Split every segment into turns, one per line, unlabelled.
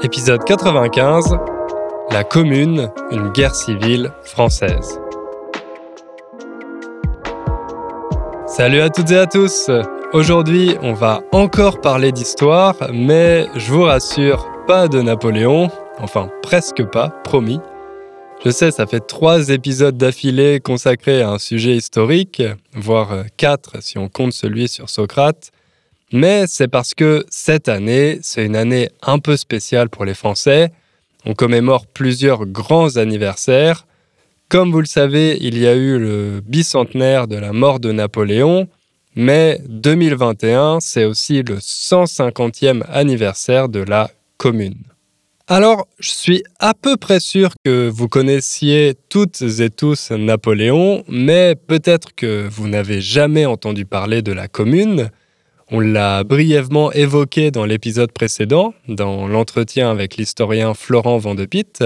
Épisode 95 La Commune, une guerre civile française. Salut à toutes et à tous Aujourd'hui, on va encore parler d'histoire, mais je vous rassure, pas de Napoléon, enfin presque pas, promis. Je sais, ça fait trois épisodes d'affilée consacrés à un sujet historique, voire quatre si on compte celui sur Socrate. Mais c'est parce que cette année, c'est une année un peu spéciale pour les Français. On commémore plusieurs grands anniversaires. Comme vous le savez, il y a eu le bicentenaire de la mort de Napoléon, mais 2021, c'est aussi le 150e anniversaire de la Commune. Alors, je suis à peu près sûr que vous connaissiez toutes et tous Napoléon, mais peut-être que vous n'avez jamais entendu parler de la Commune. On l'a brièvement évoqué dans l'épisode précédent, dans l'entretien avec l'historien Florent Vandepitte,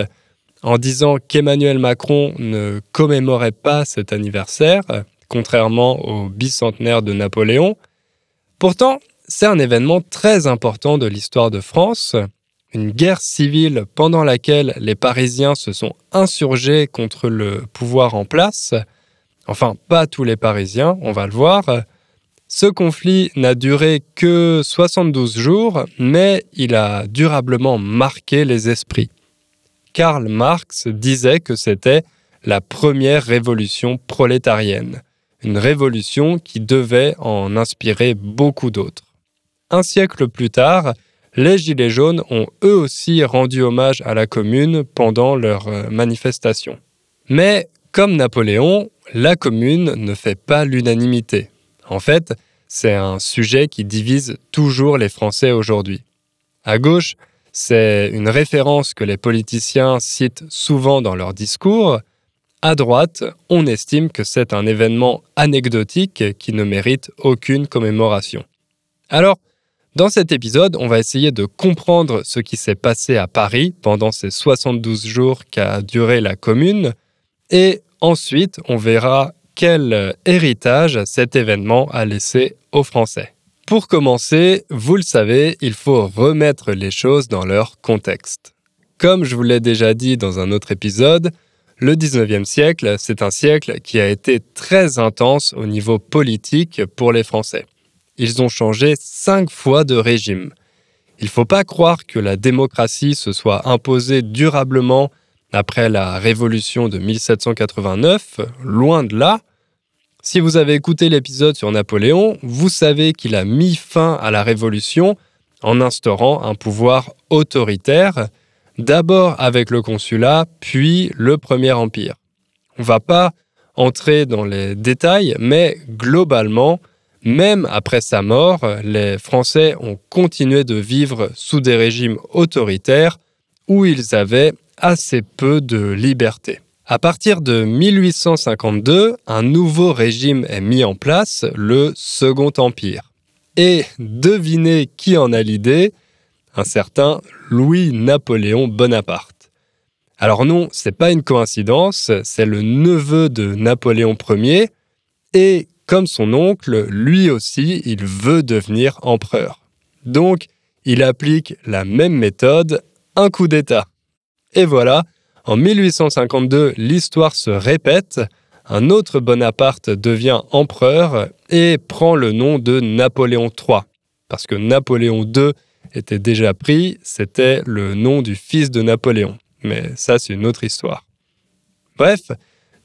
en disant qu'Emmanuel Macron ne commémorait pas cet anniversaire, contrairement au bicentenaire de Napoléon. Pourtant, c'est un événement très important de l'histoire de France, une guerre civile pendant laquelle les Parisiens se sont insurgés contre le pouvoir en place. Enfin, pas tous les Parisiens, on va le voir. Ce conflit n'a duré que 72 jours, mais il a durablement marqué les esprits. Karl Marx disait que c'était la première révolution prolétarienne, une révolution qui devait en inspirer beaucoup d'autres. Un siècle plus tard, les Gilets jaunes ont eux aussi rendu hommage à la Commune pendant leur euh, manifestation. Mais comme Napoléon, la Commune ne fait pas l'unanimité. En fait, c'est un sujet qui divise toujours les Français aujourd'hui. À gauche, c'est une référence que les politiciens citent souvent dans leurs discours. À droite, on estime que c'est un événement anecdotique qui ne mérite aucune commémoration. Alors, dans cet épisode, on va essayer de comprendre ce qui s'est passé à Paris pendant ces 72 jours qu'a duré la commune, et ensuite on verra quel héritage cet événement a laissé aux Français? Pour commencer, vous le savez, il faut remettre les choses dans leur contexte. Comme je vous l'ai déjà dit dans un autre épisode, le 19e siècle, c'est un siècle qui a été très intense au niveau politique pour les Français. Ils ont changé cinq fois de régime. Il ne faut pas croire que la démocratie se soit imposée durablement après la Révolution de 1789, loin de là. Si vous avez écouté l'épisode sur Napoléon, vous savez qu'il a mis fin à la Révolution en instaurant un pouvoir autoritaire, d'abord avec le consulat, puis le Premier Empire. On ne va pas entrer dans les détails, mais globalement, même après sa mort, les Français ont continué de vivre sous des régimes autoritaires où ils avaient assez peu de liberté. À partir de 1852, un nouveau régime est mis en place, le Second Empire. Et devinez qui en a l'idée? Un certain Louis-Napoléon Bonaparte. Alors non, c'est pas une coïncidence, c'est le neveu de Napoléon Ier, et comme son oncle, lui aussi, il veut devenir empereur. Donc, il applique la même méthode, un coup d'État. Et voilà, en 1852, l'histoire se répète, un autre Bonaparte devient empereur et prend le nom de Napoléon III. Parce que Napoléon II était déjà pris, c'était le nom du fils de Napoléon. Mais ça, c'est une autre histoire. Bref,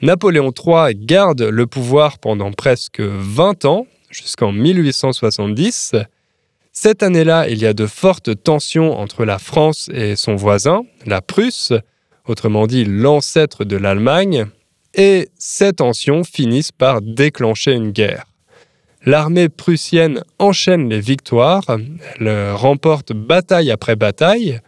Napoléon III garde le pouvoir pendant presque 20 ans, jusqu'en 1870. Cette année-là, il y a de fortes tensions entre la France et son voisin, la Prusse, autrement dit l'ancêtre de l'Allemagne, et ces tensions finissent par déclencher une guerre. L'armée prussienne enchaîne les victoires, elle remporte bataille après bataille.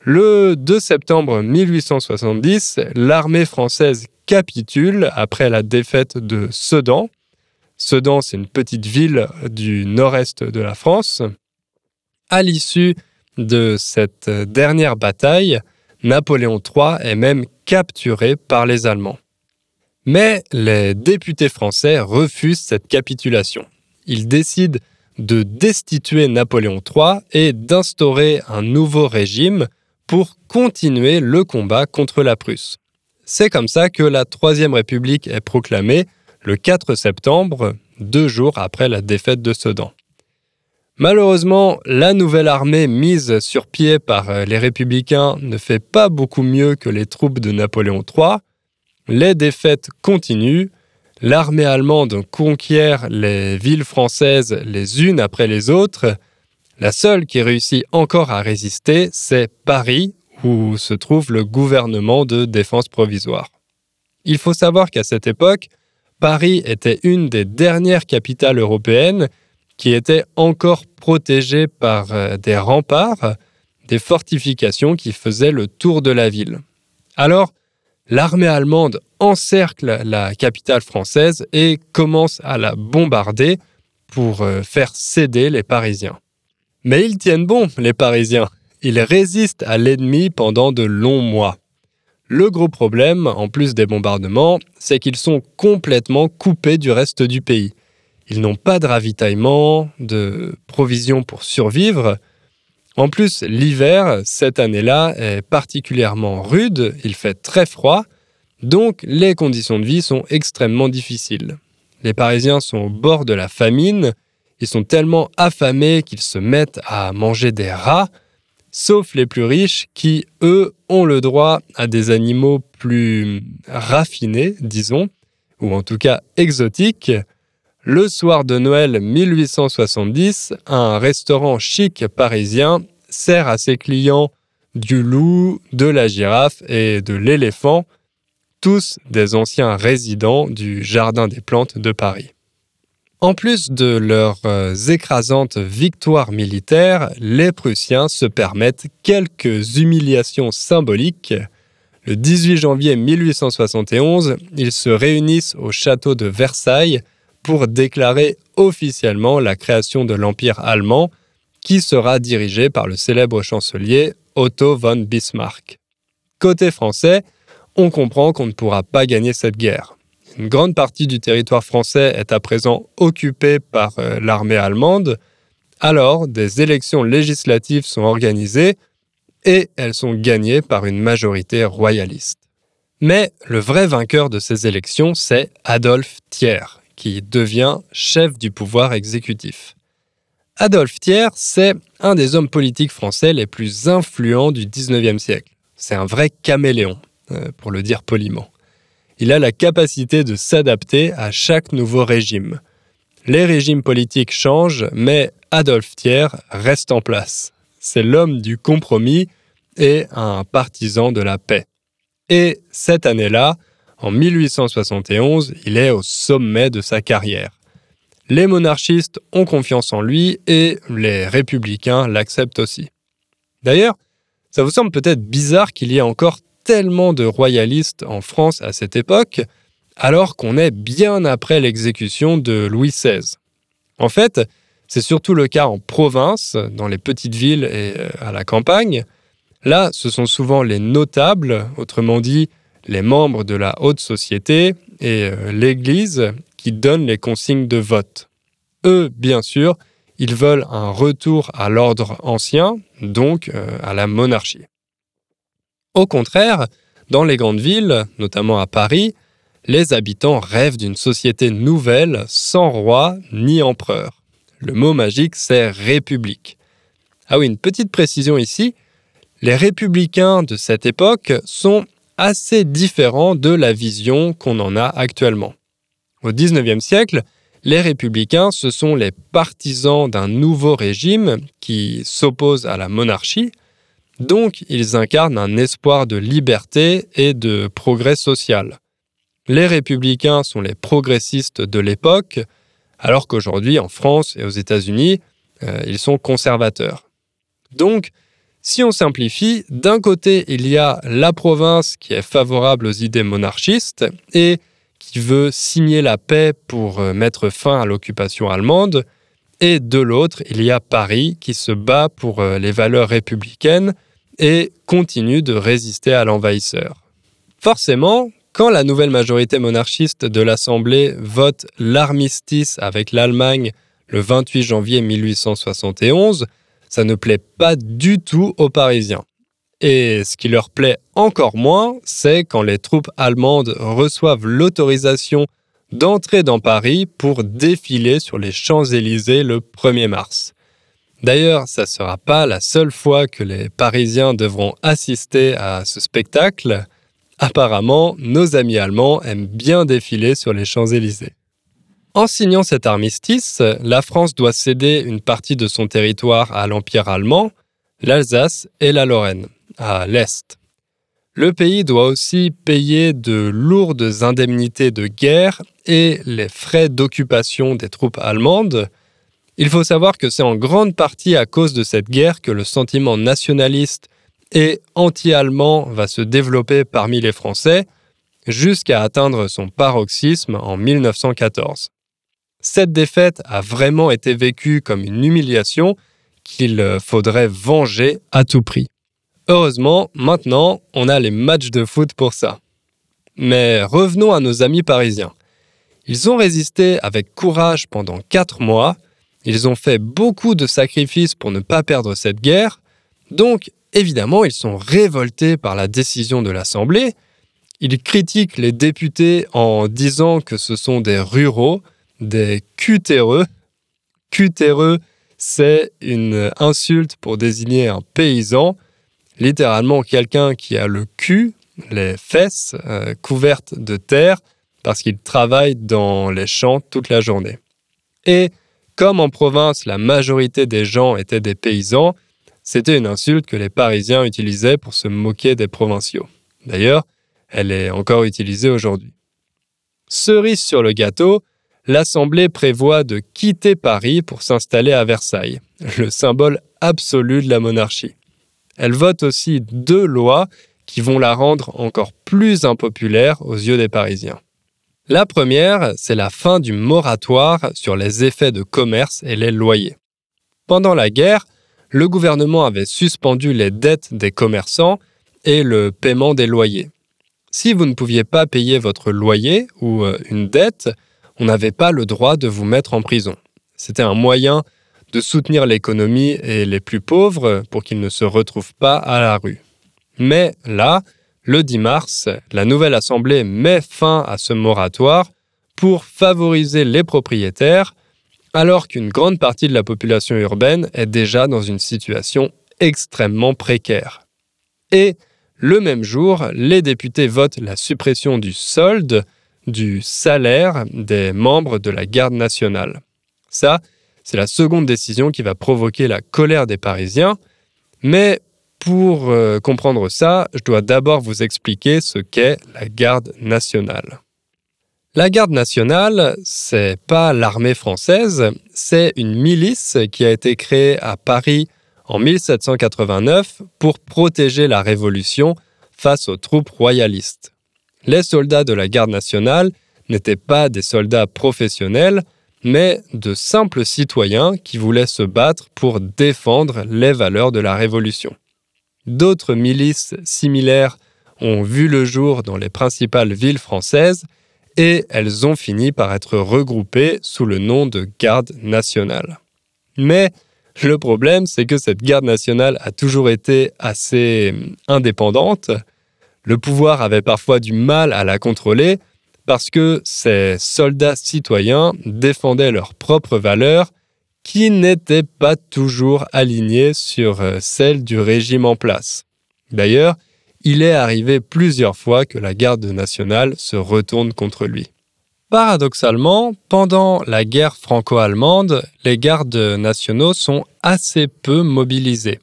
Le 2 septembre 1870, l'armée française capitule après la défaite de Sedan. Sedan, c'est une petite ville du nord-est de la France. À l'issue de cette dernière bataille, Napoléon III est même capturé par les Allemands. Mais les députés français refusent cette capitulation. Ils décident de destituer Napoléon III et d'instaurer un nouveau régime pour continuer le combat contre la Prusse. C'est comme ça que la Troisième République est proclamée le 4 septembre, deux jours après la défaite de Sedan. Malheureusement, la nouvelle armée mise sur pied par euh, les républicains ne fait pas beaucoup mieux que les troupes de Napoléon III. Les défaites continuent, l'armée allemande conquiert les villes françaises les unes après les autres. La seule qui réussit encore à résister, c'est Paris, où se trouve le gouvernement de défense provisoire. Il faut savoir qu'à cette époque, Paris était une des dernières capitales européennes qui était encore protégée par euh, des remparts, des fortifications qui faisaient le tour de la ville. Alors, l'armée allemande encercle la capitale française et commence à la bombarder pour euh, faire céder les Parisiens. Mais ils tiennent bon, les Parisiens. Ils résistent à l'ennemi pendant de longs mois. Le gros problème, en plus des bombardements, c'est qu'ils sont complètement coupés du reste du pays. Ils n'ont pas de ravitaillement, de provisions pour survivre. En plus, l'hiver, cette année-là, est particulièrement rude, il fait très froid, donc les conditions de vie sont extrêmement difficiles. Les Parisiens sont au bord de la famine, ils sont tellement affamés qu'ils se mettent à manger des rats, sauf les plus riches qui, eux, ont le droit à des animaux plus raffinés, disons, ou en tout cas exotiques. Le soir de Noël 1870, un restaurant chic parisien sert à ses clients du loup, de la girafe et de l'éléphant, tous des anciens résidents du Jardin des plantes de Paris. En plus de leurs euh, écrasantes victoires militaires, les Prussiens se permettent quelques humiliations symboliques. Le 18 janvier 1871, ils se réunissent au château de Versailles pour déclarer officiellement la création de l'Empire allemand, qui sera dirigé par le célèbre chancelier Otto von Bismarck. Côté français, on comprend qu'on ne pourra pas gagner cette guerre. Une grande partie du territoire français est à présent occupée par euh, l'armée allemande, alors des élections législatives sont organisées et elles sont gagnées par une majorité royaliste. Mais le vrai vainqueur de ces élections, c'est Adolphe Thiers, qui devient chef du pouvoir exécutif. Adolphe Thiers, c'est un des hommes politiques français les plus influents du 19e siècle. C'est un vrai caméléon, euh, pour le dire poliment. Il a la capacité de s'adapter à chaque nouveau régime. Les régimes politiques changent, mais Adolphe Thiers reste en place. C'est l'homme du compromis et un partisan de la paix. Et cette année-là, en 1871, il est au sommet de sa carrière. Les monarchistes ont confiance en lui et les républicains l'acceptent aussi. D'ailleurs, ça vous semble peut-être bizarre qu'il y ait encore tellement de royalistes en France à cette époque, alors qu'on est bien après l'exécution de Louis XVI. En fait, c'est surtout le cas en province, dans les petites villes et euh, à la campagne. Là, ce sont souvent les notables, autrement dit les membres de la haute société et euh, l'Église qui donnent les consignes de vote. Eux, bien sûr, ils veulent un retour à l'ordre ancien, donc euh, à la monarchie. Au contraire, dans les grandes villes, notamment à Paris, les habitants rêvent d'une société nouvelle sans roi ni empereur. Le mot magique, c'est république. Ah oui, une petite précision ici, les républicains de cette époque sont assez différent de la vision qu'on en a actuellement. Au XIXe siècle, les républicains, ce sont les partisans d'un nouveau régime qui s'oppose à la monarchie, donc ils incarnent un espoir de liberté et de progrès social. Les républicains sont les progressistes de l'époque, alors qu'aujourd'hui en France et aux États-Unis, euh, ils sont conservateurs. Donc, si on simplifie, d'un côté, il y a la province qui est favorable aux idées monarchistes et qui veut signer la paix pour euh, mettre fin à l'occupation allemande, et de l'autre, il y a Paris qui se bat pour euh, les valeurs républicaines et continue de résister à l'envahisseur. Forcément, quand la nouvelle majorité monarchiste de l'Assemblée vote l'armistice avec l'Allemagne le 28 janvier 1871, ça ne plaît pas du tout aux Parisiens. Et ce qui leur plaît encore moins, c'est quand les troupes allemandes reçoivent l'autorisation d'entrer dans Paris pour défiler sur les Champs-Élysées le 1er mars. D'ailleurs, ça ne sera pas la seule fois que les Parisiens devront assister à ce spectacle. Apparemment, nos amis allemands aiment bien défiler sur les Champs-Élysées. En signant cet armistice, la France doit céder une partie de son territoire à l'Empire allemand, l'Alsace et la Lorraine à l'Est. Le pays doit aussi payer de lourdes indemnités de guerre et les frais d'occupation des troupes allemandes. Il faut savoir que c'est en grande partie à cause de cette guerre que le sentiment nationaliste et anti-allemand va se développer parmi les Français jusqu'à atteindre son paroxysme en 1914. Cette défaite a vraiment été vécue comme une humiliation qu'il faudrait venger à tout prix. Heureusement, maintenant, on a les matchs de foot pour ça. Mais revenons à nos amis parisiens. Ils ont résisté avec courage pendant quatre mois, ils ont fait beaucoup de sacrifices pour ne pas perdre cette guerre, donc évidemment ils sont révoltés par la décision de l'Assemblée, ils critiquent les députés en disant que ce sont des ruraux, des cutéreux. Cutéreux, c'est une insulte pour désigner un paysan littéralement quelqu'un qui a le cul, les fesses euh, couvertes de terre parce qu'il travaille dans les champs toute la journée. Et comme en province, la majorité des gens étaient des paysans, c'était une insulte que les Parisiens utilisaient pour se moquer des provinciaux. D'ailleurs, elle est encore utilisée aujourd'hui. Cerise sur le gâteau, l'Assemblée prévoit de quitter Paris pour s'installer à Versailles, le symbole absolu de la monarchie. Elle vote aussi deux lois qui vont la rendre encore plus impopulaire aux yeux des Parisiens. La première, c'est la fin du moratoire sur les effets de commerce et les loyers. Pendant la guerre, le gouvernement avait suspendu les dettes des commerçants et le paiement des loyers. Si vous ne pouviez pas payer votre loyer ou euh, une dette, on n'avait pas le droit de vous mettre en prison. C'était un moyen de soutenir l'économie et les plus pauvres pour qu'ils ne se retrouvent pas à la rue. Mais là, le 10 mars, la nouvelle Assemblée met fin à ce moratoire pour favoriser les propriétaires, alors qu'une grande partie de la population urbaine est déjà dans une situation extrêmement précaire. Et le même jour, les députés votent la suppression du solde, du salaire des membres de la garde nationale. Ça, c'est la seconde décision qui va provoquer la colère des Parisiens. Mais pour euh, comprendre ça, je dois d'abord vous expliquer ce qu'est la garde nationale. La garde nationale, c'est pas l'armée française, c'est une milice qui a été créée à Paris en 1789 pour protéger la Révolution face aux troupes royalistes. Les soldats de la garde nationale n'étaient pas des soldats professionnels, mais de simples citoyens qui voulaient se battre pour défendre les valeurs de la Révolution. D'autres milices similaires ont vu le jour dans les principales villes françaises et elles ont fini par être regroupées sous le nom de garde nationale. Mais le problème, c'est que cette garde nationale a toujours été assez indépendante. Le pouvoir avait parfois du mal à la contrôler parce que ces soldats citoyens défendaient leurs propres valeurs qui n'étaient pas toujours alignées sur euh, celles du régime en place. D'ailleurs, il est arrivé plusieurs fois que la garde nationale se retourne contre lui. Paradoxalement, pendant la guerre franco-allemande, les gardes nationaux sont assez peu mobilisés.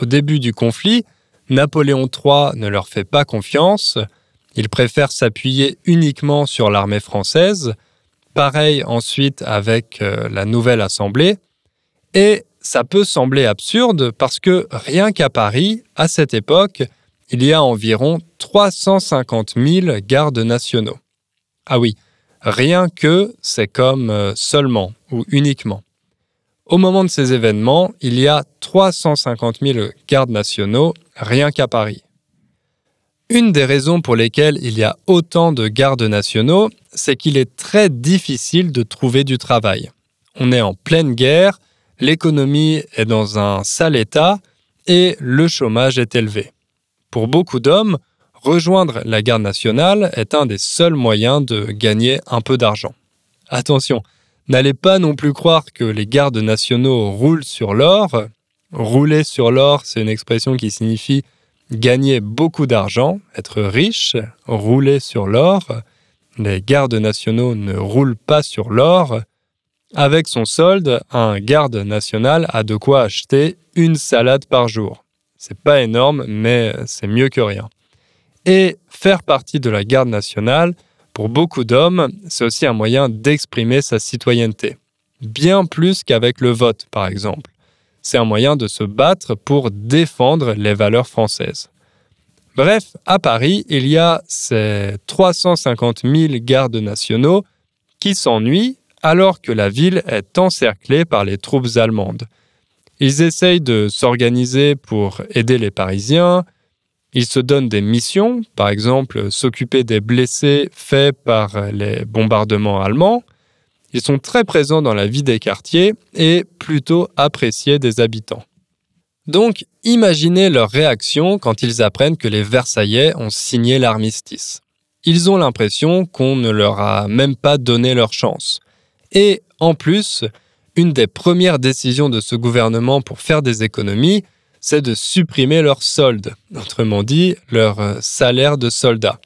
Au début du conflit, Napoléon III ne leur fait pas confiance, il préfère s'appuyer uniquement sur l'armée française. Pareil ensuite avec euh, la nouvelle Assemblée. Et ça peut sembler absurde parce que rien qu'à Paris, à cette époque, il y a environ 350 000 gardes nationaux. Ah oui, rien que, c'est comme euh, seulement ou uniquement. Au moment de ces événements, il y a 350 000 gardes nationaux rien qu'à Paris. Une des raisons pour lesquelles il y a autant de gardes nationaux, c'est qu'il est très difficile de trouver du travail. On est en pleine guerre, l'économie est dans un sale état et le chômage est élevé. Pour beaucoup d'hommes, rejoindre la garde nationale est un des seuls moyens de gagner un peu d'argent. Attention, n'allez pas non plus croire que les gardes nationaux roulent sur l'or. Rouler sur l'or, c'est une expression qui signifie gagner beaucoup d'argent, être riche, rouler sur l'or. Les gardes nationaux ne roulent pas sur l'or. Avec son solde, un garde national a de quoi acheter une salade par jour. C'est pas énorme, mais c'est mieux que rien. Et faire partie de la garde nationale, pour beaucoup d'hommes, c'est aussi un moyen d'exprimer sa citoyenneté. Bien plus qu'avec le vote, par exemple. C'est un moyen de se battre pour défendre les valeurs françaises. Bref, à Paris, il y a ces 350 000 gardes nationaux qui s'ennuient alors que la ville est encerclée par les troupes allemandes. Ils essayent de s'organiser pour aider les Parisiens, ils se donnent des missions, par exemple s'occuper des blessés faits par les bombardements allemands, ils sont très présents dans la vie des quartiers et plutôt appréciés des habitants. Donc, imaginez leur réaction quand ils apprennent que les Versaillais ont signé l'armistice. Ils ont l'impression qu'on ne leur a même pas donné leur chance. Et en plus, une des premières décisions de ce gouvernement pour faire des économies, c'est de supprimer leur solde, autrement dit leur euh, salaire de soldat.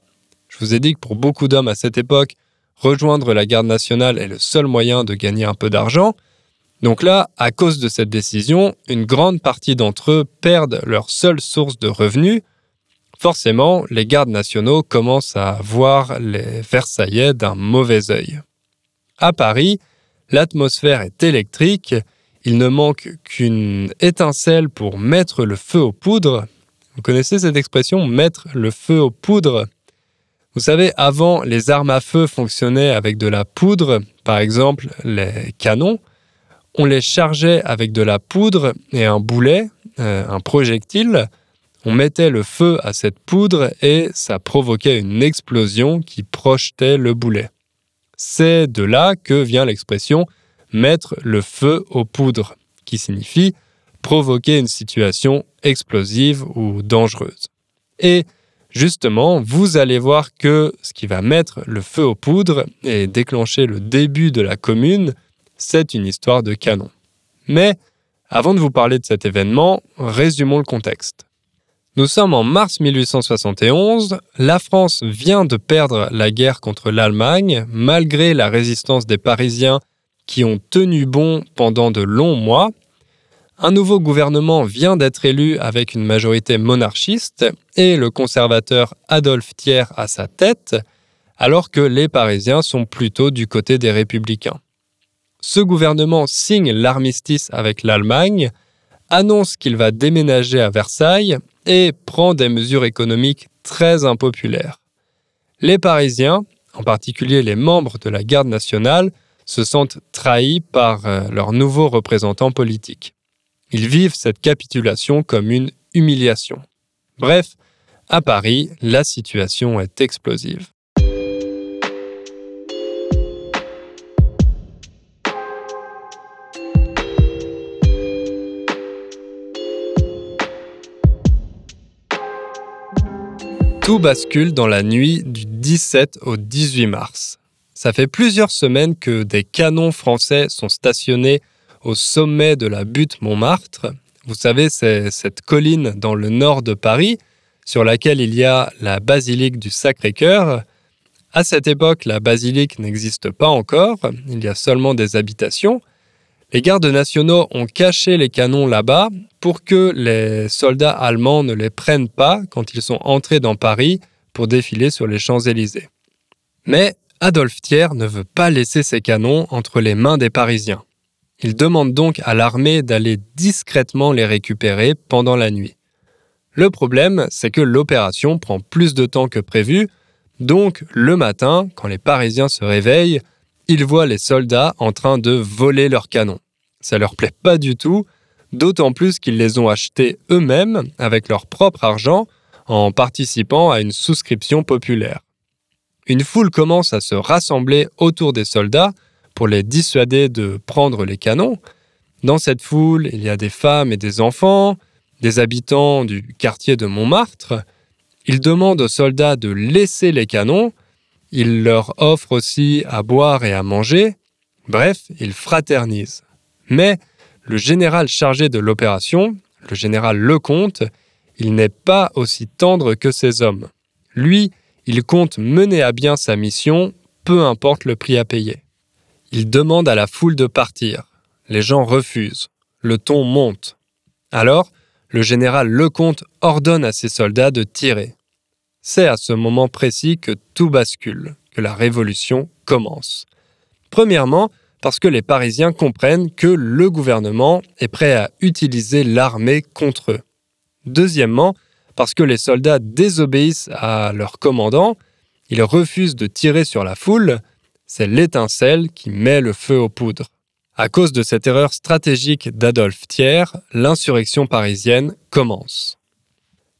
Je vous ai dit que pour beaucoup d'hommes à cette époque, rejoindre la garde nationale est le seul moyen de gagner un peu d'argent. Donc là, à cause de cette décision, une grande partie d'entre eux perdent leur seule source de revenus. Forcément, les gardes nationaux commencent à voir les Versaillais d'un mauvais œil. À Paris, l'atmosphère est électrique, il ne manque qu'une étincelle pour mettre le feu aux poudres. Vous connaissez cette expression mettre le feu aux poudres? Vous savez, avant, les armes à feu fonctionnaient avec de la poudre, par exemple les canons. On les chargeait avec de la poudre et un boulet, euh, un projectile. On mettait le feu à cette poudre et ça provoquait une explosion qui projetait le boulet. C'est de là que vient l'expression mettre le feu aux poudres, qui signifie provoquer une situation explosive ou dangereuse. Et justement, vous allez voir que ce qui va mettre le feu aux poudres et déclencher le début de la commune, c'est une histoire de canon. Mais avant de vous parler de cet événement, résumons le contexte. Nous sommes en mars 1871, la France vient de perdre la guerre contre l'Allemagne malgré la résistance des Parisiens qui ont tenu bon pendant de longs mois. Un nouveau gouvernement vient d'être élu avec une majorité monarchiste et le conservateur Adolphe Thiers à sa tête, alors que les Parisiens sont plutôt du côté des républicains. Ce gouvernement signe l'armistice avec l'Allemagne, annonce qu'il va déménager à Versailles et prend des mesures économiques très impopulaires. Les Parisiens, en particulier les membres de la garde nationale, se sentent trahis par euh, leurs nouveaux représentants politiques. Ils vivent cette capitulation comme une humiliation. Bref, à Paris, la situation est explosive. Tout bascule dans la nuit du 17 au 18 mars. Ça fait plusieurs semaines que des canons français sont stationnés au sommet de la butte Montmartre. Vous savez, c'est cette colline dans le nord de Paris sur laquelle il y a la basilique du Sacré-Cœur. À cette époque, la basilique n'existe pas encore, il y a seulement des habitations. Les gardes nationaux ont caché les canons là-bas pour que les soldats allemands ne les prennent pas quand ils sont entrés dans Paris pour défiler sur les Champs-Élysées. Mais Adolphe Thiers ne veut pas laisser ses canons entre les mains des Parisiens. Il demande donc à l'armée d'aller discrètement les récupérer pendant la nuit. Le problème, c'est que l'opération prend plus de temps que prévu, donc le matin, quand les Parisiens se réveillent, ils voient les soldats en train de voler leurs canons. Ça leur plaît pas du tout, d'autant plus qu'ils les ont achetés eux-mêmes avec leur propre argent en participant à une souscription populaire. Une foule commence à se rassembler autour des soldats pour les dissuader de prendre les canons. Dans cette foule, il y a des femmes et des enfants, des habitants du quartier de Montmartre, Il demande aux soldats de laisser les canons, il leur offre aussi à boire et à manger, bref, il fraternise. Mais le général chargé de l'opération, le général Lecomte, il n'est pas aussi tendre que ses hommes. Lui, il compte mener à bien sa mission, peu importe le prix à payer. Il demande à la foule de partir. Les gens refusent. Le ton monte. Alors, le général Lecomte ordonne à ses soldats de tirer. C'est à ce moment précis que tout bascule, que la révolution commence. Premièrement, parce que les Parisiens comprennent que le gouvernement est prêt à utiliser l'armée contre eux. Deuxièmement, parce que les soldats désobéissent à leur commandant, ils refusent de tirer sur la foule, c'est l'étincelle qui met le feu aux poudres. À cause de cette erreur stratégique d'Adolphe Thiers, l'insurrection parisienne commence.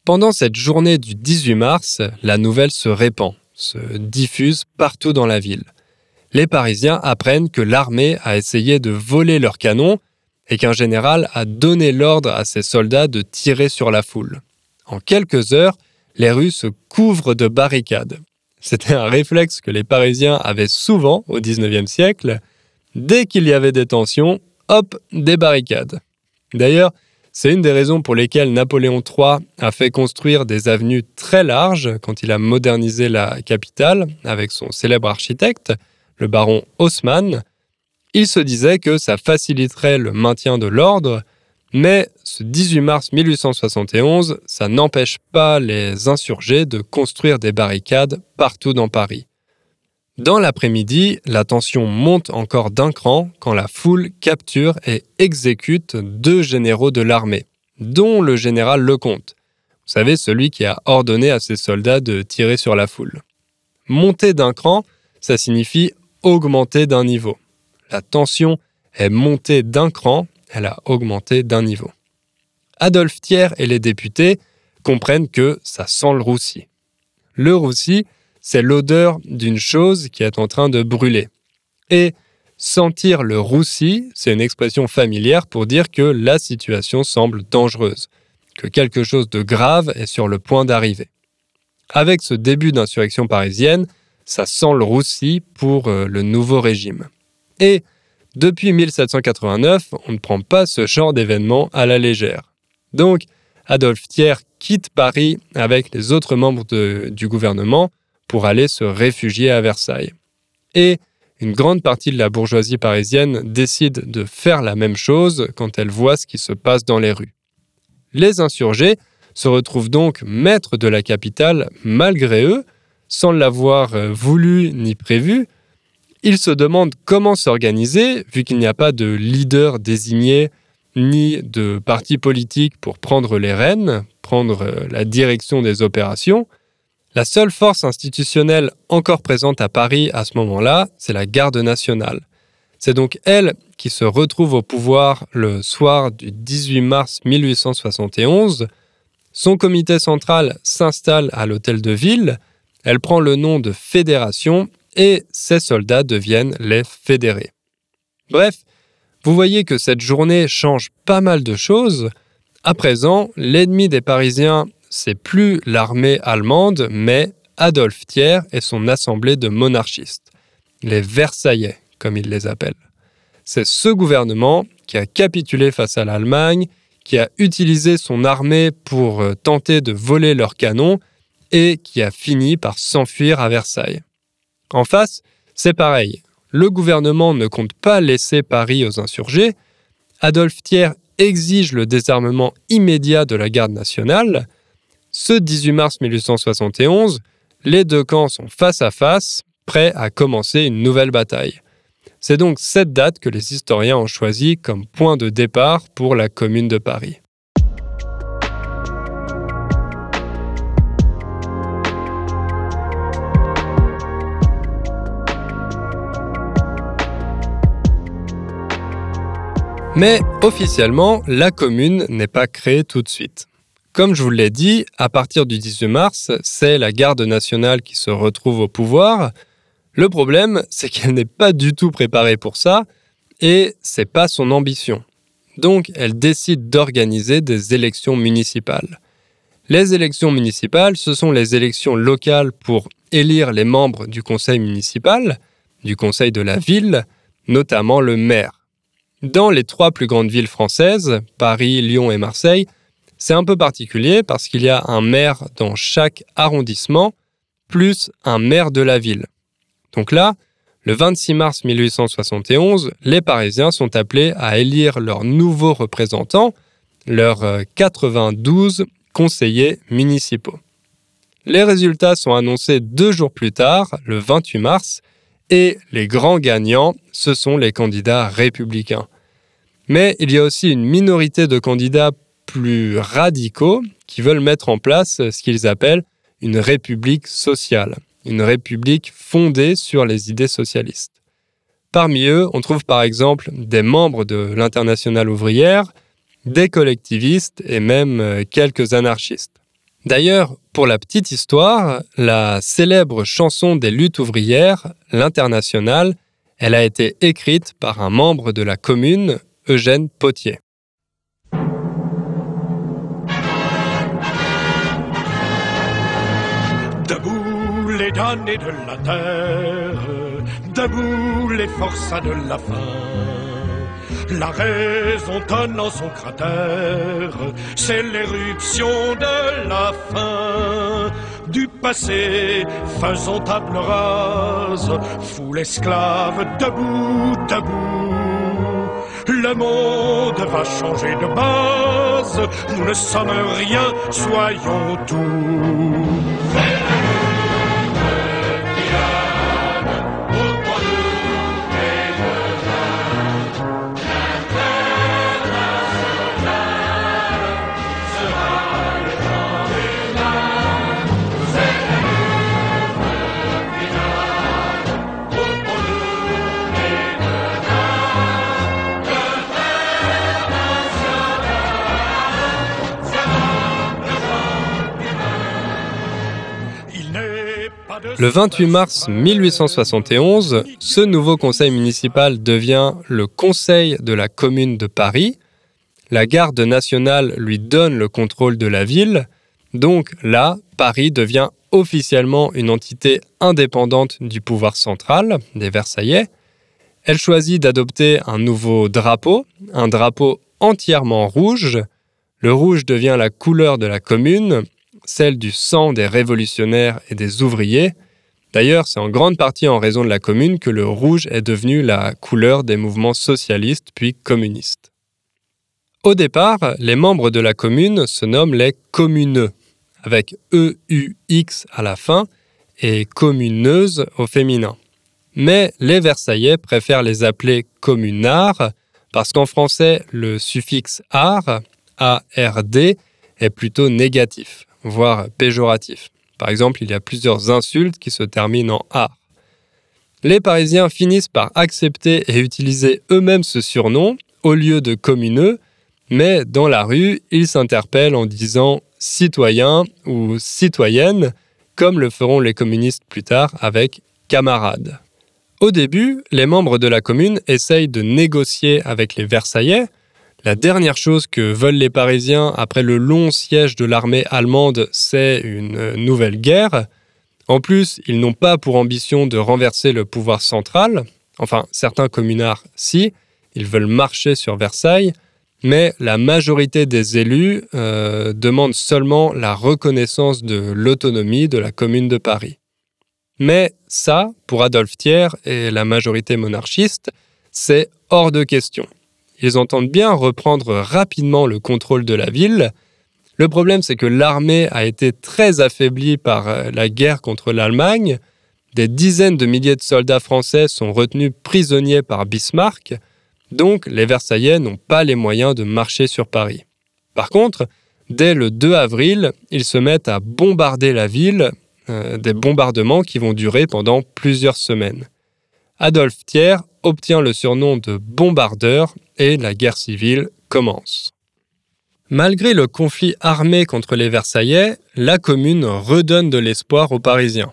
Pendant cette journée du 18 mars, la nouvelle se répand, se diffuse partout dans la ville. Les Parisiens apprennent que l'armée a essayé de voler leurs canons et qu'un général a donné l'ordre à ses soldats de tirer sur la foule. En quelques heures, les rues se couvrent de barricades. C'était un réflexe que les Parisiens avaient souvent au XIXe siècle. Dès qu'il y avait des tensions, hop, des barricades. D'ailleurs, c'est une des raisons pour lesquelles Napoléon III a fait construire des avenues très larges quand il a modernisé la capitale avec son célèbre architecte, le baron Haussmann. Il se disait que ça faciliterait le maintien de l'ordre mais ce 18 mars 1871, ça n'empêche pas les insurgés de construire des barricades partout dans Paris. Dans l'après-midi, la tension monte encore d'un cran quand la foule capture et exécute deux généraux de l'armée, dont le général Lecomte. Vous savez, celui qui a ordonné à ses soldats de tirer sur la foule. Monter d'un cran, ça signifie augmenter d'un niveau. La tension est montée d'un cran elle a augmenté d'un niveau. Adolphe Thiers et les députés comprennent que ça sent le roussi. Le roussi, c'est l'odeur d'une chose qui est en train de brûler. Et sentir le roussi, c'est une expression familière pour dire que la situation semble dangereuse, que quelque chose de grave est sur le point d'arriver. Avec ce début d'insurrection parisienne, ça sent le roussi pour euh, le nouveau régime. Et depuis 1789, on ne prend pas ce genre d'événement à la légère. Donc, Adolphe Thiers quitte Paris avec les autres membres du gouvernement pour aller se réfugier à Versailles. Et une grande partie de la bourgeoisie parisienne décide de faire la même chose quand elle voit ce qui se passe dans les rues. Les insurgés se retrouvent donc maîtres de la capitale malgré eux, sans l'avoir euh, voulu ni prévu, il se demande comment s'organiser, vu qu'il n'y a pas de leader désigné ni de parti politique pour prendre les rênes, prendre euh, la direction des opérations. La seule force institutionnelle encore présente à Paris à ce moment-là, c'est la garde nationale. C'est donc elle qui se retrouve au pouvoir le soir du 18 mars 1871. Son comité central s'installe à l'hôtel de ville. Elle prend le nom de fédération et ces soldats deviennent les fédérés. Bref, vous voyez que cette journée change pas mal de choses. À présent, l'ennemi des Parisiens, c'est plus l'armée allemande, mais Adolphe Thiers et son assemblée de monarchistes, les Versaillais, comme ils les appellent. C'est ce gouvernement qui a capitulé face à l'Allemagne, qui a utilisé son armée pour euh, tenter de voler leurs canons et qui a fini par s'enfuir à Versailles. En face, c'est pareil. Le gouvernement ne compte pas laisser Paris aux insurgés. Adolphe Thiers exige le désarmement immédiat de la garde nationale. Ce 18 mars 1871, les deux camps sont face à face, prêts à commencer une nouvelle bataille. C'est donc cette date que les historiens ont choisi comme point de départ pour la Commune de Paris. Mais officiellement, la commune n'est pas créée tout de suite. Comme je vous l'ai dit, à partir du 18 mars, c'est la garde nationale qui se retrouve au pouvoir. Le problème, c'est qu'elle n'est pas du tout préparée pour ça et c'est pas son ambition. Donc, elle décide d'organiser des élections municipales. Les élections municipales, ce sont les élections locales pour élire les membres du conseil municipal, du conseil de la ville, notamment le maire. Dans les trois plus grandes villes françaises, Paris, Lyon et Marseille, c'est un peu particulier parce qu'il y a un maire dans chaque arrondissement, plus un maire de la ville. Donc là, le 26 mars 1871, les Parisiens sont appelés à élire leurs nouveaux représentants, leurs 92 euh, conseillers municipaux. Les résultats sont annoncés deux jours plus tard, le 28 mars, et les grands gagnants, ce sont les candidats républicains. Mais il y a aussi une minorité de candidats plus radicaux qui veulent mettre en place ce qu'ils appellent une république sociale, une république fondée sur les idées socialistes. Parmi eux, on trouve par exemple des membres de l'internationale ouvrière, des collectivistes et même euh, quelques anarchistes. D'ailleurs, pour la petite histoire, la célèbre chanson des luttes ouvrières, l'Internationale, elle a été écrite par un membre de la commune, Eugène Potier.
Debout les damnés de la terre, debout les forçats de la faim. La raison tonne en son cratère, c'est l'éruption de la fin. Du passé, faisons table rase, foule esclave, debout, debout. Le monde va changer de base, nous ne sommes rien, soyons tout.
Le 28 mars 1871, ce nouveau conseil municipal devient le Conseil de la commune de Paris. La garde nationale lui donne le contrôle de la ville. Donc là, Paris devient officiellement une entité indépendante du pouvoir central, des Versaillais. Elle choisit d'adopter un nouveau drapeau, un drapeau entièrement rouge. Le rouge devient la couleur de la commune, celle du sang des révolutionnaires et des ouvriers. D'ailleurs, c'est en grande partie en raison de la commune que le rouge est devenu la couleur des mouvements socialistes puis communistes. Au départ, les membres de la commune se nomment les communeux, avec E-U-X à la fin et communeuses au féminin. Mais les Versaillais préfèrent les appeler communards parce qu'en français, le suffixe art, A-R-D, est plutôt négatif, voire péjoratif. Par exemple, il y a plusieurs insultes qui se terminent en art. Les Parisiens finissent par accepter et utiliser eux-mêmes ce surnom au lieu de communeux, mais dans la rue, ils s'interpellent en disant citoyen ou citoyenne, comme le feront les communistes plus tard avec camarades. Au début, les membres de la commune essayent de négocier avec les Versaillais, la dernière chose que veulent les Parisiens après le long siège de l'armée allemande, c'est une nouvelle guerre. En plus, ils n'ont pas pour ambition de renverser le pouvoir central. Enfin, certains communards, si, ils veulent marcher sur Versailles, mais la majorité des élus euh, demandent seulement la reconnaissance de l'autonomie de la commune de Paris. Mais ça, pour Adolphe Thiers et la majorité monarchiste, c'est hors de question. Ils entendent bien reprendre rapidement le contrôle de la ville. Le problème, c'est que l'armée a été très affaiblie par euh, la guerre contre l'Allemagne. Des dizaines de milliers de soldats français sont retenus prisonniers par Bismarck, donc les Versaillais n'ont pas les moyens de marcher sur Paris. Par contre, dès le 2 avril, ils se mettent à bombarder la ville, euh, des bombardements qui vont durer pendant plusieurs semaines. Adolphe Thiers obtient le surnom de bombardeur et la guerre civile commence. Malgré le conflit armé contre les Versaillais, la commune redonne de l'espoir aux Parisiens.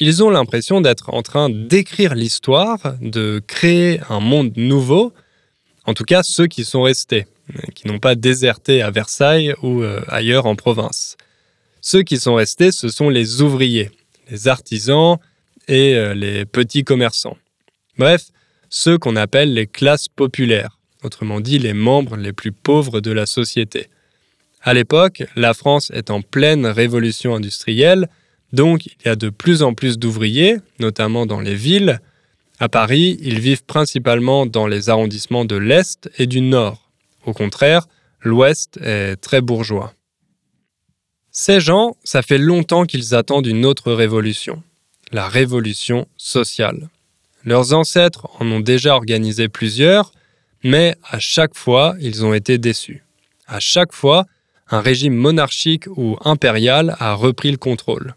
Ils ont l'impression d'être en train d'écrire l'histoire, de créer un monde nouveau, en tout cas ceux qui sont restés, qui n'ont pas déserté à Versailles ou euh, ailleurs en province. Ceux qui sont restés, ce sont les ouvriers, les artisans et euh, les petits commerçants. Bref, ceux qu'on appelle les classes populaires, autrement dit les membres les plus pauvres de la société. À l'époque, la France est en pleine révolution industrielle, donc il y a de plus en plus d'ouvriers, notamment dans les villes. À Paris, ils vivent principalement dans les arrondissements de l'Est et du Nord. Au contraire, l'Ouest est très bourgeois. Ces gens, ça fait longtemps qu'ils attendent une autre révolution, la révolution sociale. Leurs ancêtres en ont déjà organisé plusieurs, mais à chaque fois, ils ont été déçus. À chaque fois, un régime monarchique ou impérial a repris le contrôle.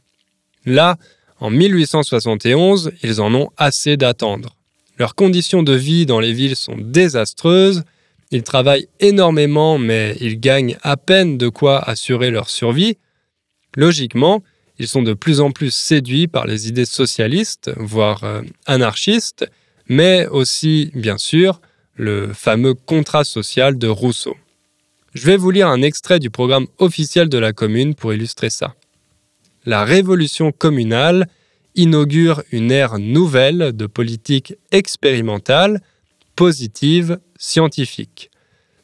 Là, en 1871, ils en ont assez d'attendre. Leurs conditions de vie dans les villes sont désastreuses, ils travaillent énormément mais ils gagnent à peine de quoi assurer leur survie. Logiquement, ils sont de plus en plus séduits par les idées socialistes, voire euh, anarchistes, mais aussi, bien sûr, le fameux contrat social de Rousseau. Je vais vous lire un extrait du programme officiel de la commune pour illustrer ça. La révolution communale inaugure une ère nouvelle de politique expérimentale, positive, scientifique.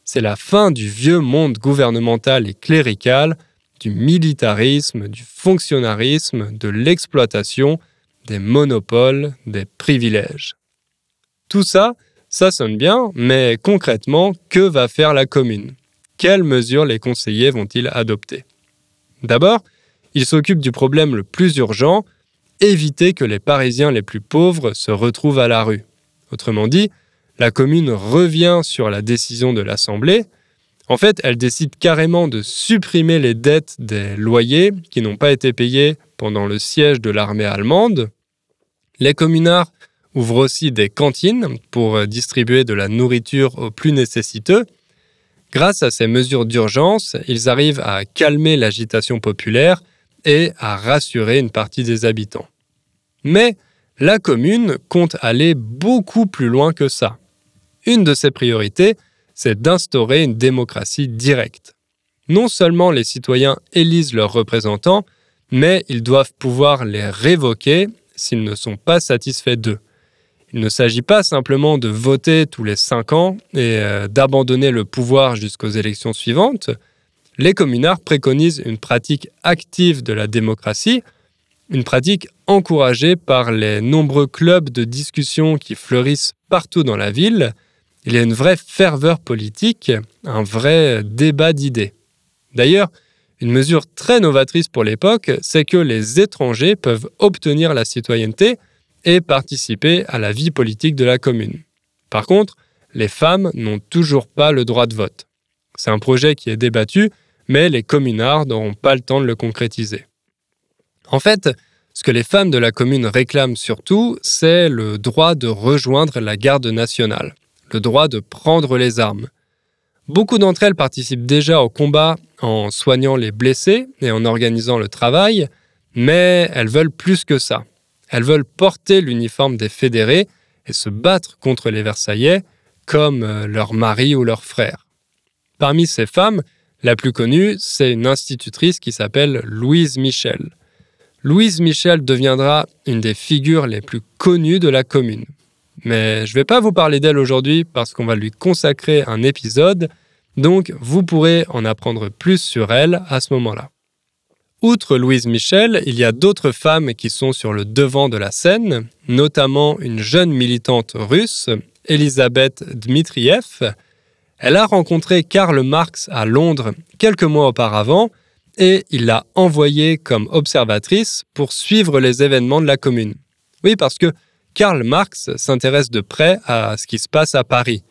C'est la fin du vieux monde gouvernemental et clérical, du militarisme, du fonctionnarisme, de l'exploitation, des monopoles, des privilèges. Tout ça, ça sonne bien, mais concrètement, que va faire la commune? Quelles mesures les conseillers vont-ils adopter? D'abord, ils s'occupent du problème le plus urgent, éviter que les Parisiens les plus pauvres se retrouvent à la rue. Autrement dit, la commune revient sur la décision de l'Assemblée. En fait, elle décide carrément de supprimer les dettes des loyers qui n'ont pas été payés pendant le siège de l'armée allemande. Les communards ouvrent aussi des cantines pour distribuer de la nourriture aux plus nécessiteux. Grâce à ces mesures d'urgence, ils arrivent à calmer l'agitation populaire et à rassurer une partie des habitants. Mais la commune compte aller beaucoup plus loin que ça. Une de ses priorités, c'est d'instaurer une démocratie directe. Non seulement les citoyens élisent leurs représentants, mais ils doivent pouvoir les révoquer s'ils ne sont pas satisfaits d'eux. Il ne s'agit pas simplement de voter tous les cinq ans et euh, d'abandonner le pouvoir jusqu'aux élections suivantes. Les communards préconisent une pratique active de la démocratie, une pratique encouragée par les nombreux clubs de discussion qui fleurissent partout dans la ville. Il y a une vraie ferveur politique, un vrai débat d'idées. D'ailleurs, une mesure très novatrice pour l'époque, c'est que les étrangers peuvent obtenir la citoyenneté et participer à la vie politique de la commune. Par contre, les femmes n'ont toujours pas le droit de vote. C'est un projet qui est débattu, mais les communards n'auront pas le temps de le concrétiser. En fait, ce que les femmes de la commune réclament surtout, c'est le droit de rejoindre la garde nationale, le droit de prendre les armes. Beaucoup d'entre elles participent déjà au combat en soignant les blessés et en organisant le travail, mais elles veulent plus que ça. Elles veulent porter l'uniforme des fédérés et se battre contre les Versaillais comme euh, leurs maris ou leurs frères. Parmi ces femmes, la plus connue, c'est une institutrice qui s'appelle Louise Michel. Louise Michel deviendra une des figures les plus connues de la commune. Mais je ne vais pas vous parler d'elle aujourd'hui parce qu'on va lui consacrer un épisode, donc vous pourrez en apprendre plus sur elle à ce moment-là. Outre Louise Michel, il y a d'autres femmes qui sont sur le devant de la scène, notamment une jeune militante russe, Elisabeth Dmitriev. Elle a rencontré Karl Marx à Londres quelques mois auparavant et il l'a envoyée comme observatrice pour suivre les événements de la commune. Oui, parce que Karl Marx s'intéresse de près à ce qui se passe à Paris.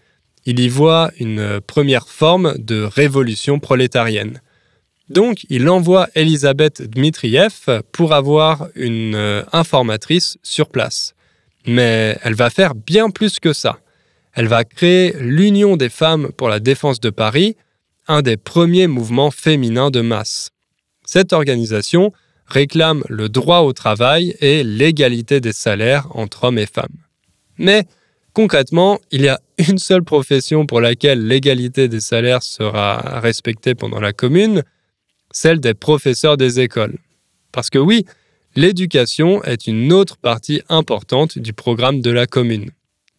Il y voit une première forme de révolution prolétarienne. Donc, il envoie Elisabeth Dmitriev pour avoir une euh, informatrice sur place. Mais elle va faire bien plus que ça. Elle va créer l'Union des femmes pour la défense de Paris, un des premiers mouvements féminins de masse. Cette organisation réclame le droit au travail et l'égalité des salaires entre hommes et femmes. Mais concrètement, il y a une seule profession pour laquelle l'égalité des salaires sera respectée pendant la commune, celle des professeurs des écoles. Parce que oui, l'éducation est une autre partie importante du programme de la commune.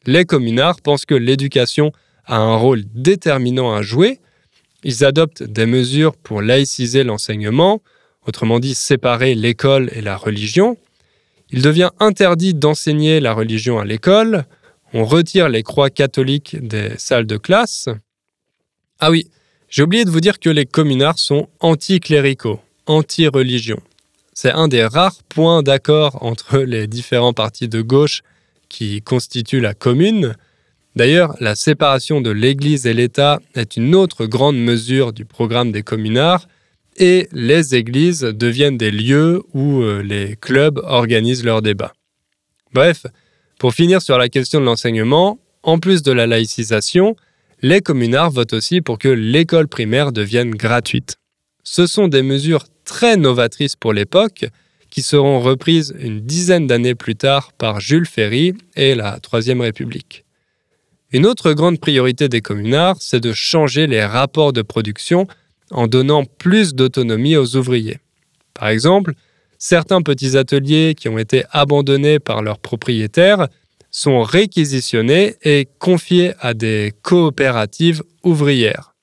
Les communards pensent que l'éducation a un rôle déterminant à jouer. Ils adoptent des mesures pour laïciser l'enseignement, autrement dit séparer l'école et la religion. Il devient interdit d'enseigner la religion à l'école, on retire les croix catholiques des salles de classe. Ah oui, j'ai oublié de vous dire que les communards sont anticléricaux, anti-religion. C'est un des rares points d'accord entre les différents partis de gauche qui constituent la commune. D'ailleurs, la séparation de l'Église et l'État est une autre grande mesure du programme des communards, et les églises deviennent des lieux où euh, les clubs organisent leurs débats. Bref, pour finir sur la question de l'enseignement, en plus de la laïcisation, les communards votent aussi pour que l'école primaire devienne gratuite. Ce sont des mesures très novatrices pour l'époque qui seront reprises une dizaine d'années plus tard par Jules Ferry et la Troisième République. Une autre grande priorité des communards, c'est de changer les rapports de production en donnant plus d'autonomie aux ouvriers. Par exemple, certains petits ateliers qui ont été abandonnés par leurs propriétaires sont réquisitionnés et confiés à des coopératives ouvrières.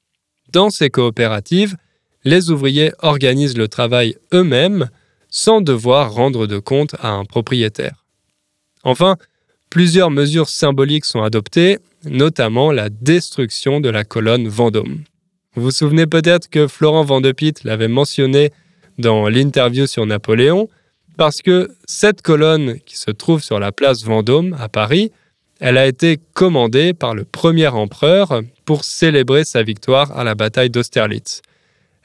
Dans ces coopératives, les ouvriers organisent le travail eux-mêmes sans devoir rendre de compte à un propriétaire. Enfin, plusieurs mesures symboliques sont adoptées, notamment la destruction de la colonne Vendôme. Vous vous souvenez peut-être que Florent Vandepitt l'avait mentionné dans l'interview sur Napoléon, parce que cette colonne qui se trouve sur la place Vendôme à Paris, elle a été commandée par le premier empereur pour célébrer sa victoire à la bataille d'Austerlitz.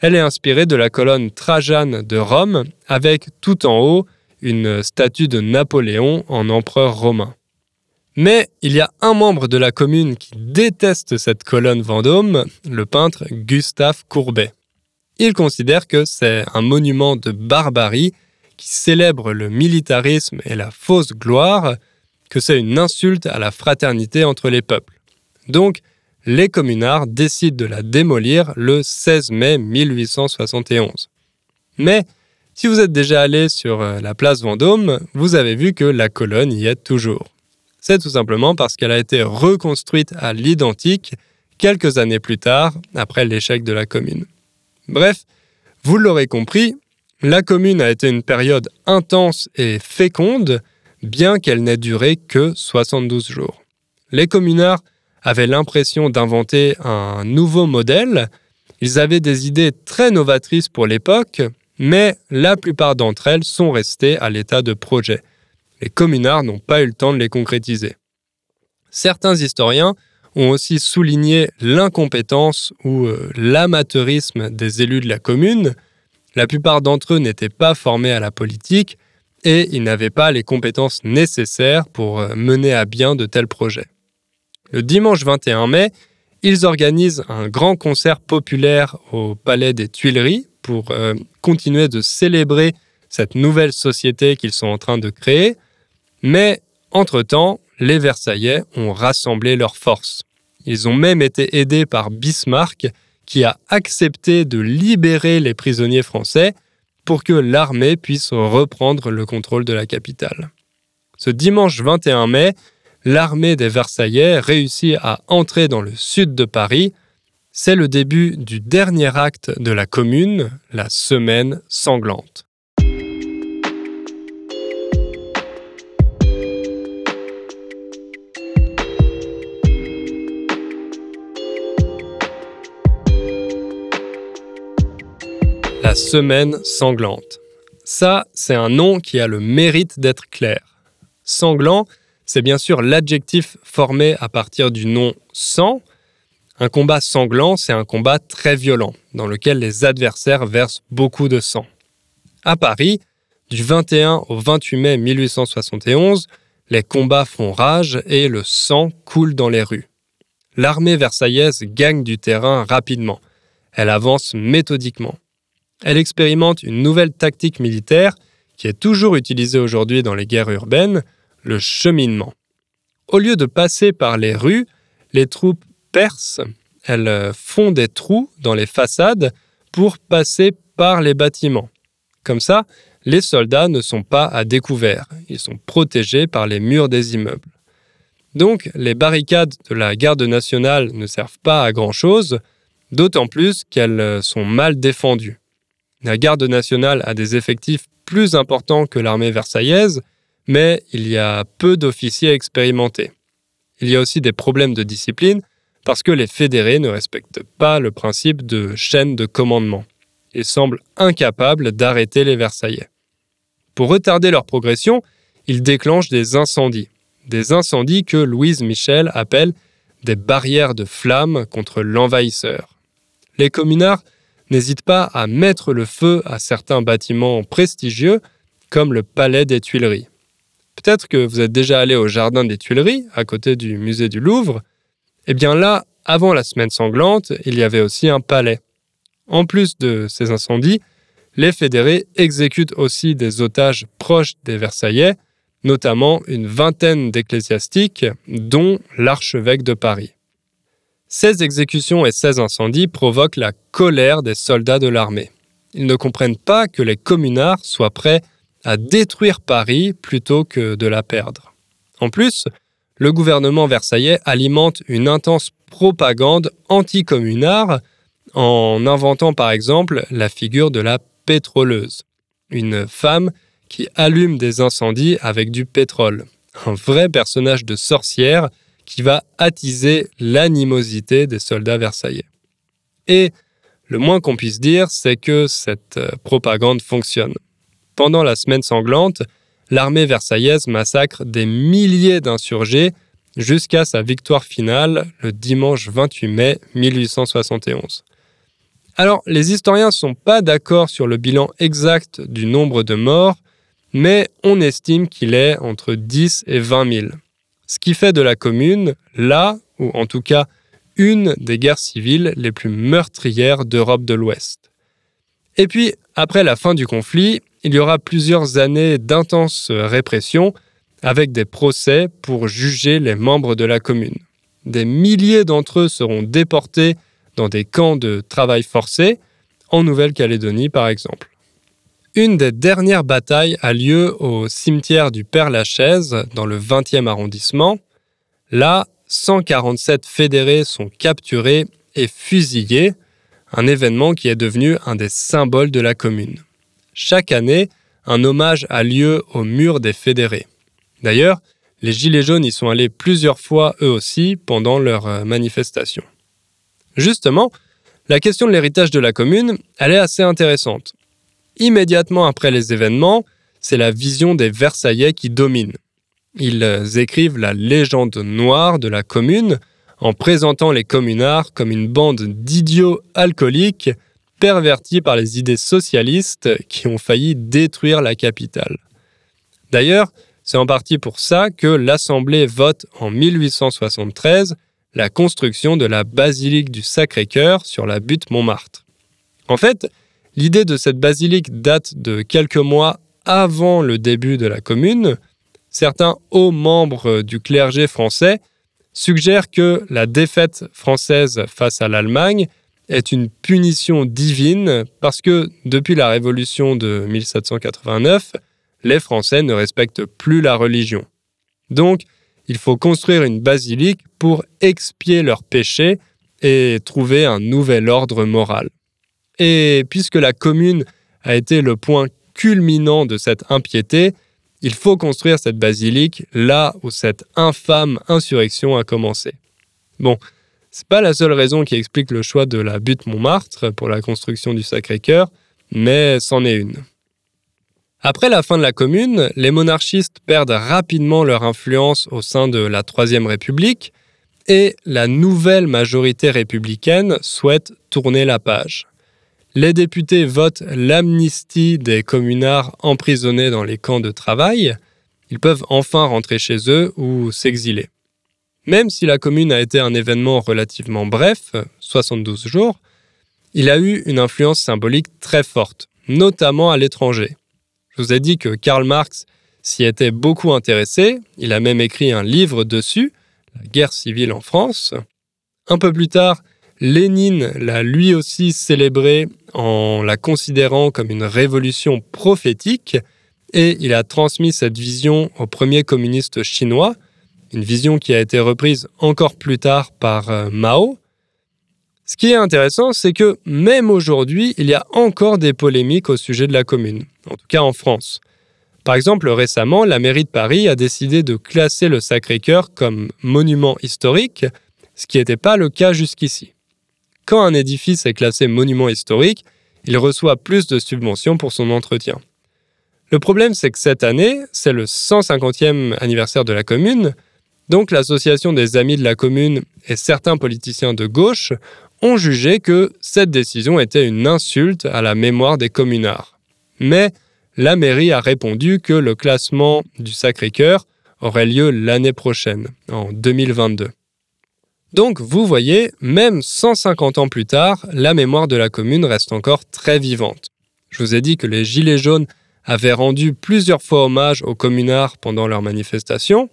Elle est inspirée de la colonne Trajane de Rome, avec tout en haut une statue de Napoléon en empereur romain. Mais il y a un membre de la commune qui déteste cette colonne Vendôme, le peintre Gustave Courbet. Il considère que c'est un monument de barbarie qui célèbre le militarisme et la fausse gloire, que c'est une insulte à la fraternité entre les peuples. Donc, les communards décident de la démolir le 16 mai 1871. Mais si vous êtes déjà allé sur euh, la place Vendôme, vous avez vu que la colonne y est toujours. C'est tout simplement parce qu'elle a été reconstruite à l'identique quelques années plus tard, après l'échec de la commune. Bref, vous l'aurez compris, la commune a été une période intense et féconde, bien qu'elle n'ait duré que 72 jours. Les communards avaient l'impression d'inventer un nouveau modèle. Ils avaient des idées très novatrices pour l'époque, mais la plupart d'entre elles sont restées à l'état de projet. Les communards n'ont pas eu le temps de les concrétiser. Certains historiens ont aussi souligné l'incompétence ou euh, l'amateurisme des élus de la commune. La plupart d'entre eux n'étaient pas formés à la politique et ils n'avaient pas les compétences nécessaires pour euh, mener à bien de tels projets. Le dimanche 21 mai, ils organisent un grand concert populaire au Palais des Tuileries pour euh, continuer de célébrer cette nouvelle société qu'ils sont en train de créer. Mais, entre-temps, les Versaillais ont rassemblé leurs forces. Ils ont même été aidés par Bismarck, qui a accepté de libérer les prisonniers français pour que l'armée puisse reprendre le contrôle de la capitale. Ce dimanche 21 mai, l'armée des Versaillais réussit à entrer dans le sud de Paris. C'est le début du dernier acte de la commune, la semaine sanglante. Semaine sanglante. Ça, c'est un nom qui a le mérite d'être clair. Sanglant, c'est bien sûr l'adjectif formé à partir du nom sang. Un combat sanglant, c'est un combat très violent, dans lequel les adversaires versent beaucoup de sang. À Paris, du 21 au 28 mai 1871, les combats font rage et le sang coule dans les rues. L'armée versaillaise gagne du terrain rapidement. Elle avance méthodiquement. Elle expérimente une nouvelle tactique militaire qui est toujours utilisée aujourd'hui dans les guerres urbaines, le cheminement. Au lieu de passer par les rues, les troupes percent, elles font des trous dans les façades pour passer par les bâtiments. Comme ça, les soldats ne sont pas à découvert, ils sont protégés par les murs des immeubles. Donc les barricades de la garde nationale ne servent pas à grand-chose, d'autant plus qu'elles sont mal défendues. La garde nationale a des effectifs plus importants que l'armée versaillaise, mais il y a peu d'officiers expérimentés. Il y a aussi des problèmes de discipline parce que les fédérés ne respectent pas le principe de chaîne de commandement et semblent incapables d'arrêter les Versaillais. Pour retarder leur progression, ils déclenchent des incendies, des incendies que Louise Michel appelle des barrières de flammes contre l'envahisseur. Les communards n'hésitent pas à mettre le feu à certains bâtiments prestigieux comme le Palais des Tuileries. Peut-être que vous êtes déjà allé au Jardin des Tuileries, à côté du musée du Louvre. Eh bien là, avant la semaine sanglante, il y avait aussi un palais. En plus de ces incendies, les fédérés exécutent aussi des otages proches des Versaillais, notamment une vingtaine d'ecclésiastiques, dont l'archevêque de Paris. Ces exécutions et ces incendies provoquent la colère des soldats de l'armée. Ils ne comprennent pas que les communards soient prêts à détruire Paris plutôt que de la perdre. En plus, le gouvernement versaillais alimente une intense propagande anti-communard en inventant par exemple la figure de la pétroleuse, une femme qui allume des incendies avec du pétrole, un vrai personnage de sorcière qui va attiser l'animosité des soldats versaillais. Et le moins qu'on puisse dire, c'est que cette euh, propagande fonctionne. Pendant la semaine sanglante, l'armée versaillaise massacre des milliers d'insurgés jusqu'à sa victoire finale le dimanche 28 mai 1871. Alors, les historiens ne sont pas d'accord sur le bilan exact du nombre de morts, mais on estime qu'il est entre 10 et 20 000. Ce qui fait de la commune, là, ou en tout cas une des guerres civiles les plus meurtrières d'Europe de l'Ouest. Et puis, après la fin du conflit, il y aura plusieurs années d'intense répression avec des procès pour juger les membres de la commune. Des milliers d'entre eux seront déportés dans des camps de travail forcé, en Nouvelle-Calédonie par exemple. Une des dernières batailles a lieu au cimetière du Père-Lachaise, dans le 20e arrondissement. Là, 147 fédérés sont capturés et fusillés, un événement qui est devenu un des symboles de la commune. Chaque année, un hommage a lieu au mur des fédérés. D'ailleurs, les Gilets jaunes y sont allés plusieurs fois eux aussi pendant leur euh, manifestation. Justement, la question de l'héritage de la commune, elle est assez intéressante. Immédiatement après les événements, c'est la vision des Versaillais qui domine. Ils écrivent la légende noire de la commune en présentant les communards comme une bande d'idiots alcooliques pervertis par les idées socialistes qui ont failli détruire la capitale. D'ailleurs, c'est en partie pour ça que l'Assemblée vote en 1873 la construction de la basilique du Sacré-Cœur sur la butte Montmartre. En fait, l'idée de cette basilique date de quelques mois avant le début de la commune. Certains hauts membres du clergé français suggèrent que la défaite française face à l'Allemagne est une punition divine parce que depuis la révolution de 1789, les Français ne respectent plus la religion. Donc, il faut construire une basilique pour expier leurs péchés et trouver un nouvel ordre moral. Et puisque la commune a été le point culminant de cette impiété, il faut construire cette basilique là où cette infâme insurrection a commencé. Bon, c'est pas la seule raison qui explique le choix de la butte Montmartre pour la construction du Sacré-Cœur, mais c'en est une. Après la fin de la Commune, les monarchistes perdent rapidement leur influence au sein de la Troisième République et la nouvelle majorité républicaine souhaite tourner la page. Les députés votent l'amnistie des communards emprisonnés dans les camps de travail. Ils peuvent enfin rentrer chez eux ou s'exiler. Même si la commune a été un événement relativement bref, 72 jours, il a eu une influence symbolique très forte, notamment à l'étranger. Je vous ai dit que Karl Marx s'y était beaucoup intéressé, il a même écrit un livre dessus, La guerre civile en France. Un peu plus tard, Lénine l'a lui aussi célébrée en la considérant comme une révolution prophétique et il a transmis cette vision au premier communiste chinois, une vision qui a été reprise encore plus tard par euh, Mao. Ce qui est intéressant, c'est que même aujourd'hui, il y a encore des polémiques au sujet de la commune, en tout cas en France. Par exemple, récemment, la mairie de Paris a décidé de classer le Sacré-Cœur comme monument historique, ce qui n'était pas le cas jusqu'ici. Quand un édifice est classé monument historique, il reçoit plus de subventions pour son entretien. Le problème, c'est que cette année, c'est le 150e anniversaire de la commune, donc l'association des amis de la commune et certains politiciens de gauche ont jugé que cette décision était une insulte à la mémoire des communards. Mais la mairie a répondu que le classement du Sacré-Cœur aurait lieu l'année prochaine, en 2022. Donc vous voyez, même 150 ans plus tard, la mémoire de la commune reste encore très vivante. Je vous ai dit que les Gilets jaunes avaient rendu plusieurs fois hommage aux communards pendant leurs manifestations.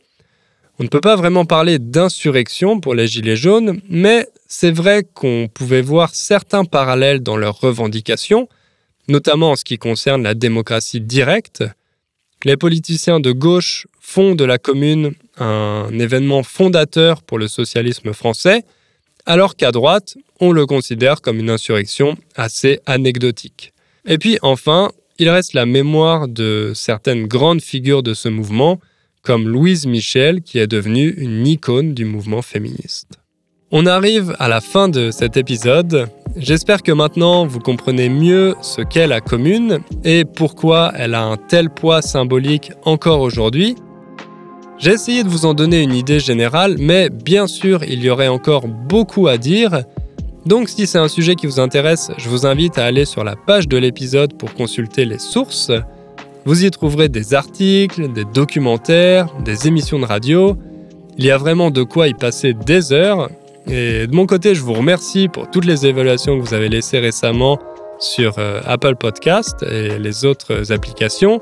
On ne peut pas vraiment parler d'insurrection pour les Gilets jaunes, mais c'est vrai qu'on pouvait voir certains parallèles dans leurs revendications, notamment en ce qui concerne la démocratie directe. Les politiciens de gauche font de la commune un événement fondateur pour le socialisme français, alors qu'à droite, on le considère comme une insurrection assez anecdotique. Et puis enfin, il reste la mémoire de certaines grandes figures de ce mouvement, comme Louise Michel, qui est devenue une icône du mouvement féministe. On arrive à la fin de cet épisode. J'espère que maintenant vous comprenez mieux ce qu'est la commune et pourquoi elle a un tel poids symbolique encore aujourd'hui. J'ai essayé de vous en donner une idée générale, mais bien sûr, il y aurait encore beaucoup à dire. Donc si c'est un sujet qui vous intéresse, je vous invite à aller sur la page de l'épisode pour consulter les sources. Vous y trouverez des articles, des documentaires, des émissions de radio. Il y a vraiment de quoi y passer des heures. Et de mon côté, je vous remercie pour toutes les évaluations que vous avez laissées récemment sur euh, Apple Podcast et les autres applications.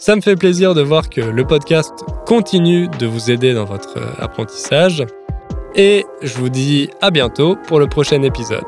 Ça me fait plaisir de voir que le podcast continue de vous aider dans votre apprentissage. Et je vous dis à bientôt pour le prochain épisode.